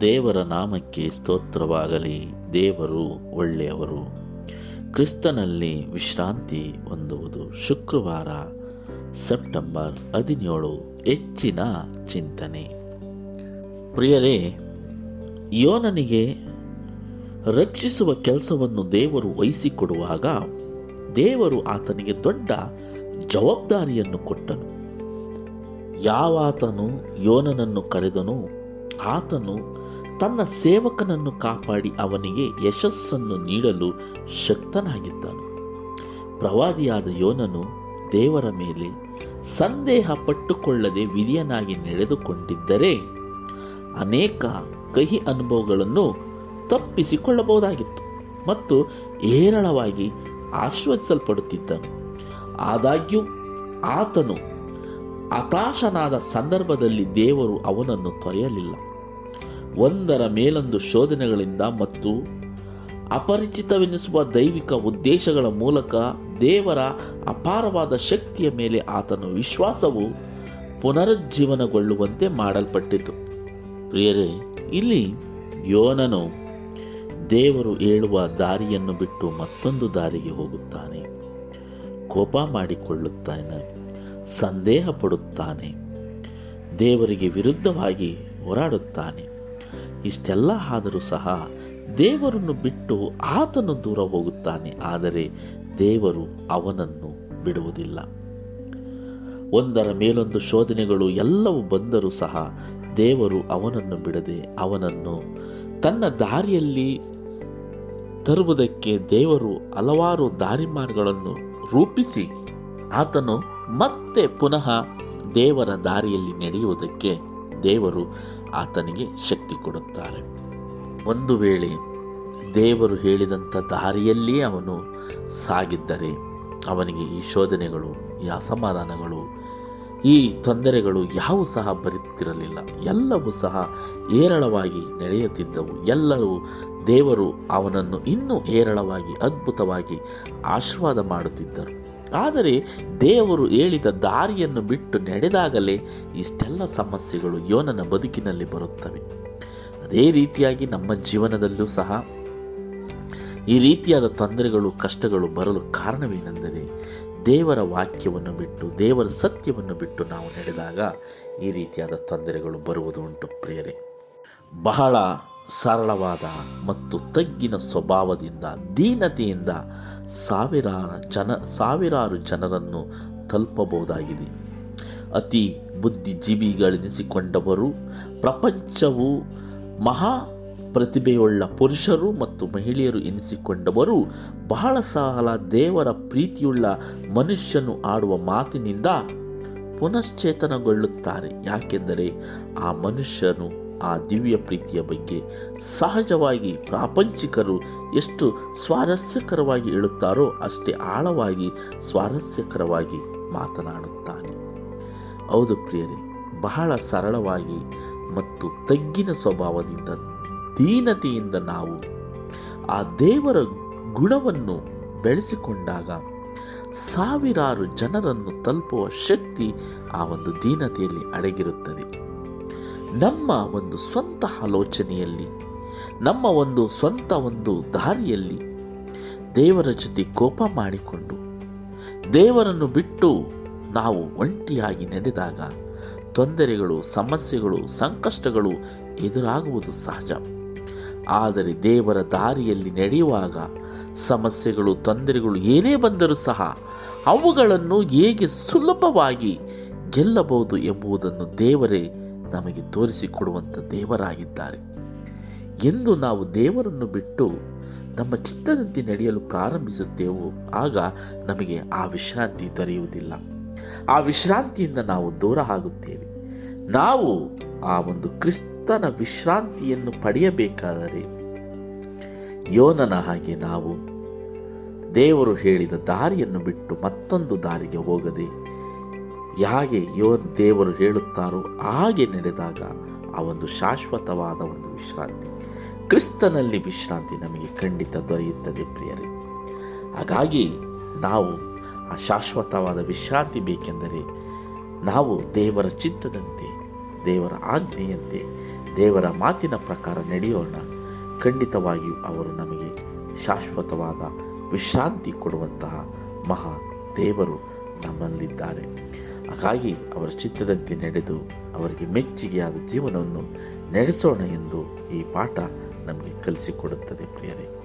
ದೇವರ ನಾಮಕ್ಕೆ ಸ್ತೋತ್ರವಾಗಲಿ. ದೇವರು ಒಳ್ಳೆಯವರು. ಕ್ರಿಸ್ತನಲ್ಲಿ ವಿಶ್ರಾಂತಿ ಹೊಂದುವುದು ಶುಕ್ರವಾರ, ಸೆಪ್ಟೆಂಬರ್ ಹದಿನೇಳು. ಹೆಚ್ಚಿನ ಚಿಂತನೆ. ಪ್ರಿಯರೇ, ಯೋನನಿಗೆ ರಕ್ಷಿಸುವ ಕೆಲಸವನ್ನು ದೇವರು ವಹಿಸಿಕೊಡುವಾಗ ದೇವರು ಆತನಿಗೆ ದೊಡ್ಡ ಜವಾಬ್ದಾರಿಯನ್ನು ಕೊಟ್ಟನು. ಯಾವಾತನು ಯೋನನನ್ನು ಕರೆದನು, ಆತನು ತನ್ನ ಸೇವಕನನ್ನು ಕಾಪಾಡಿ ಅವನಿಗೆ ಯಶಸ್ಸನ್ನು ನೀಡಲು ಶಕ್ತನಾಗಿದ್ದನು. ಪ್ರವಾದಿಯಾದ ಯೋನನು ದೇವರ ಮೇಲೆ ಸಂದೇಹ ಪಟ್ಟುಕೊಳ್ಳದೆ ವಿಧಿಯನಾಗಿ ನಡೆದುಕೊಂಡಿದ್ದರೆ ಅನೇಕ ಕಹಿ ಅನುಭವಗಳನ್ನು ತಪ್ಪಿಸಿಕೊಳ್ಳಬಹುದಾಗಿತ್ತು ಮತ್ತು ಹೇರಳವಾಗಿ ಆಶ್ವದಿಸಲ್ಪಡುತ್ತಿದ್ದನು ಆದಾಗ್ಯೂ ಆತನು ಹತಾಶನಾದ ಸಂದರ್ಭದಲ್ಲಿ ದೇವರು ಅವನನ್ನು ತೊರೆಯಲಿಲ್ಲ. ಒಂದರ ಮೇಲೊಂದು ಶೋಧನೆಗಳಿಂದ ಮತ್ತು ಅಪರಿಚಿತವೆನಿಸುವ ದೈವಿಕ ಉದ್ದೇಶಗಳ ಮೂಲಕ ದೇವರ ಅಪಾರವಾದ ಶಕ್ತಿಯ ಮೇಲೆ ಆತನ ವಿಶ್ವಾಸವು ಪುನರುಜ್ಜೀವನಗೊಳ್ಳುವಂತೆ ಮಾಡಲ್ಪಟ್ಟಿತು. ಪ್ರಿಯರೇ, ಇಲ್ಲಿ ಯೋನನು ದೇವರು ಹೇಳುವ ದಾರಿಯನ್ನು ಬಿಟ್ಟು ಮತ್ತೊಂದು ದಾರಿಗೆ ಹೋಗುತ್ತಾನೆ. ಕೋಪ ಮಾಡಿಕೊಳ್ಳುತ್ತಾನೆ, ಸಂದೇಹ ಪಡುತ್ತಾನೆ. ದೇವರಿಗೆ ವಿರುದ್ಧವಾಗಿ ಹೋರಾಡುತ್ತಾನೆ. ಇಷ್ಟೆಲ್ಲ ಆದರೂ ಸಹ ದೇವರನ್ನು ಬಿಟ್ಟು ಆತನು ದೂರ ಹೋಗುತ್ತಾನೆ, ಆದರೆ ದೇವರು ಅವನನ್ನು ಬಿಡುವುದಿಲ್ಲ. ಒಂದರ ಮೇಲೊಂದು ಶೋಧನೆಗಳು ಎಲ್ಲವೂ ಬಂದರೂ ಸಹ ದೇವರು ಅವನನ್ನು ಬಿಡದೆ ಅವನನ್ನು ತನ್ನ ದಾರಿಯಲ್ಲಿ ತರುವುದಕ್ಕೆ ದೇವರು ಹಲವಾರು ದಾರಿ ಮಾರ್ಗಗಳನ್ನು ರೂಪಿಸಿ ಆತನು ಮತ್ತೆ ಪುನಃ ದೇವರ ದಾರಿಯಲ್ಲಿ ನಡೆಯುವುದಕ್ಕೆ ದೇವರು ಆತನಿಗೆ ಶಕ್ತಿ ಕೊಡುತ್ತಾರೆ. ಒಂದು ವೇಳೆ ದೇವರು ಹೇಳಿದಂಥ ದಾರಿಯಲ್ಲಿಯೇ ಅವನು ಸಾಗಿದ್ದರೆ ಅವನಿಗೆ ಈ ಶೋಧನೆಗಳು, ಈ ಅಸಮಾಧಾನಗಳು ಈ ತೊಂದರೆಗಳು ಯಾವೂ ಸಹ ಬರುತ್ತಿರಲಿಲ್ಲ. ಎಲ್ಲವೂ ಸಹ ಹೇರಳವಾಗಿ ನಡೆಯುತ್ತಿದ್ದವು. ಎಲ್ಲರೂ ದೇವರು ಅವನನ್ನು ಇನ್ನೂ ಹೇರಳವಾಗಿ, ಅದ್ಭುತವಾಗಿ ಆಶೀರ್ವಾದ ಮಾಡುತ್ತಿದ್ದರು. ಆದರೆ ದೇವರು ಹೇಳಿದ ದಾರಿಯನ್ನು ಬಿಟ್ಟು ನಡೆದಾಗಲೇ ಇಷ್ಟೆಲ್ಲ ಸಮಸ್ಯೆಗಳು ಯೋನನ ಬದುಕಿನಲ್ಲಿ ಬರುತ್ತವೆ. ಅದೇ ರೀತಿಯಾಗಿ ನಮ್ಮ ಜೀವನದಲ್ಲೂ ಸಹ ಈ ರೀತಿಯಾದ ತೊಂದರೆಗಳು, ಕಷ್ಟಗಳು ಬರಲು ಕಾರಣವೇನೆಂದರೆ ದೇವರ ವಾಕ್ಯವನ್ನು ಬಿಟ್ಟು, ದೇವರ ಸತ್ಯವನ್ನು ಬಿಟ್ಟು ನಾವು ನಡೆದಾಗ ಈ ರೀತಿಯಾದ ತೊಂದರೆಗಳು ಬರುವುದು ಉಂಟು ಪ್ರಿಯರೇ. ಬಹಳ ಸರಳವಾದ ಮತ್ತು ತಗ್ಗಿನ ಸ್ವಭಾವದಿಂದ, ದೀನತೆಯಿಂದ ಸಾವಿರಾರು ಜನ, ಸಾವಿರಾರು ಜನರನ್ನು ತಲುಪಬಹುದಾಗಿದೆ. ಅತಿ ಬುದ್ಧಿಜೀವಿಗಳೆನಿಸಿಕೊಂಡವರು ಪ್ರಪಂಚವು ಮಹಾ ಪ್ರತಿಭೆಯುಳ್ಳ ಪುರುಷರು ಮತ್ತು ಮಹಿಳೆಯರು ಎನಿಸಿಕೊಂಡವರು ಬಹಳ ಸಲ ದೇವರ ಪ್ರೀತಿಯುಳ್ಳ ಮನುಷ್ಯನು ಆಡುವ ಮಾತಿನಿಂದ ಪುನಶ್ಚೇತನಗೊಳ್ಳುತ್ತಾರೆ. ಯಾಕೆಂದರೆ ಆ ಮನುಷ್ಯನು ಆ ದಿವ್ಯ ಪ್ರೀತಿಯ ಬಗ್ಗೆ ಸಹಜವಾಗಿ ಪ್ರಾಪಂಚಿಕರು ಎಷ್ಟು ಸ್ವಾರಸ್ಯಕರವಾಗಿ ಹೇಳುತ್ತಾರೋ ಅಷ್ಟೇ ಆಳವಾಗಿ ಸ್ವಾರಸ್ಯಕರವಾಗಿ ಮಾತನಾಡುತ್ತಾನೆ. ಹೌದು ಪ್ರಿಯರೇ, ಬಹಳ ಸರಳವಾಗಿ ಮತ್ತು ತಗ್ಗಿನ ಸ್ವಭಾವದಿಂದ ದೀನತೆಯಿಂದ ನಾವು ಆ ದೇವರ ಗುಣವನ್ನು ಬೆಳೆಸಿಕೊಂಡಾಗ ಸಾವಿರಾರು ಜನರನ್ನು ತಲುಪುವ ಶಕ್ತಿ ಆ ಒಂದು ದೀನತೆಯಲ್ಲಿ ಅಡಗಿರುತ್ತದೆ. ನಮ್ಮ ಒಂದು ಸ್ವಂತ ಆಲೋಚನೆಯಲ್ಲಿ, ನಮ್ಮ ಒಂದು ಸ್ವಂತ ಒಂದು ದಾರಿಯಲ್ಲಿ ದೇವರ ಜೊತೆ ಕೋಪ ಮಾಡಿಕೊಂಡು, ದೇವರನ್ನು ಬಿಟ್ಟು ನಾವು ಒಂಟಿಯಾಗಿ ನಡೆದಾಗ ತೊಂದರೆಗಳು, ಸಮಸ್ಯೆಗಳು, ಸಂಕಷ್ಟಗಳು ಎದುರಾಗುವುದು ಸಹಜ. ಆದರೆ ದೇವರ ದಾರಿಯಲ್ಲಿ ನಡೆಯುವಾಗ ಸಮಸ್ಯೆಗಳು, ತೊಂದರೆಗಳು ಏನೇ ಬಂದರೂ ಸಹ ಅವುಗಳನ್ನು ಹೇಗೆ ಸುಲಭವಾಗಿ ಗೆಲ್ಲಬಹುದು ಎಂಬುದನ್ನು ದೇವರೇ ನಮಗೆ ತೋರಿಸಿಕೊಡುವಂಥ ದೇವರಾಗಿದ್ದಾರೆ. ಎಂದು ನಾವು ದೇವರನ್ನು ಬಿಟ್ಟು ನಮ್ಮ ಚಿತ್ತದಂತೆ ನಡೆಯಲು ಪ್ರಾರಂಭಿಸುತ್ತೇವೋ, ಆಗ ನಮಗೆ ಆ ವಿಶ್ರಾಂತಿ ದೊರೆಯುವುದಿಲ್ಲ. ಆ ವಿಶ್ರಾಂತಿಯಿಂದ ನಾವು ದೂರ ಆಗುತ್ತೇವೆ. ನಾವು ಆ ಒಂದು ಕ್ರಿಸ್ತನ ವಿಶ್ರಾಂತಿಯನ್ನು ಪಡೆಯಬೇಕಾದರೆ ಯೋನನ ಹಾಗೆ ನಾವು ದೇವರು ಹೇಳಿದ ದಾರಿಯನ್ನು ಬಿಟ್ಟು ಮತ್ತೊಂದು ದಾರಿಗೆ ಹೋಗದೆ ಹೇಗೆ ಯೋನ್ ದೇವರು ಹೇಳುತ್ತಾರೋ ಹಾಗೆ ನಡೆದಾಗ ಆ ಒಂದು ಶಾಶ್ವತವಾದ ಒಂದು ವಿಶ್ರಾಂತಿ, ಕ್ರಿಸ್ತನಲ್ಲಿ ವಿಶ್ರಾಂತಿ ನಮಗೆ ಖಂಡಿತ ದೊರೆಯುತ್ತದೆ ಪ್ರಿಯರೇ. ಹಾಗಾಗಿ ನಾವು ಆ ಶಾಶ್ವತವಾದ ವಿಶ್ರಾಂತಿ ಬೇಕೆಂದರೆ ನಾವು ದೇವರ ಚಿತ್ತದಂತೆ ದೇವರ ಆಜ್ಞೆಯಂತೆ ದೇವರ ಮಾತಿನ ಪ್ರಕಾರ ನಡೆಯೋಣ. ಖಂಡಿತವಾಗಿಯೂ ಅವರು ನಮಗೆ ಶಾಶ್ವತವಾದ ವಿಶ್ರಾಂತಿ ಕೊಡುವಂತಹ ಮಹಾ ದೇವರು ನಮ್ಮಲ್ಲಿದ್ದಾರೆ. ಹಾಗಾಗಿ ಅವರ ಚಿತ್ತದಂತೆ ನಡೆದು ಅವರಿಗೆ ಮೆಚ್ಚುಗೆಯಾದ ಜೀವನವನ್ನು ನಡೆಸೋಣ ಎಂದು ಈ ಪಾಠ ನಮಗೆ ಕಲಿಸಿಕೊಡುತ್ತದೆ ಪ್ರಿಯರೇ.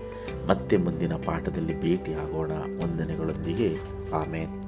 ಮತ್ತೆ ಮುಂದಿನ ಪಾಠದಲ್ಲಿ ಭೇಟಿಯಾಗೋಣ. ವಂದನೆಗಳೊಂದಿಗೆ. ಆಮೇಲೆ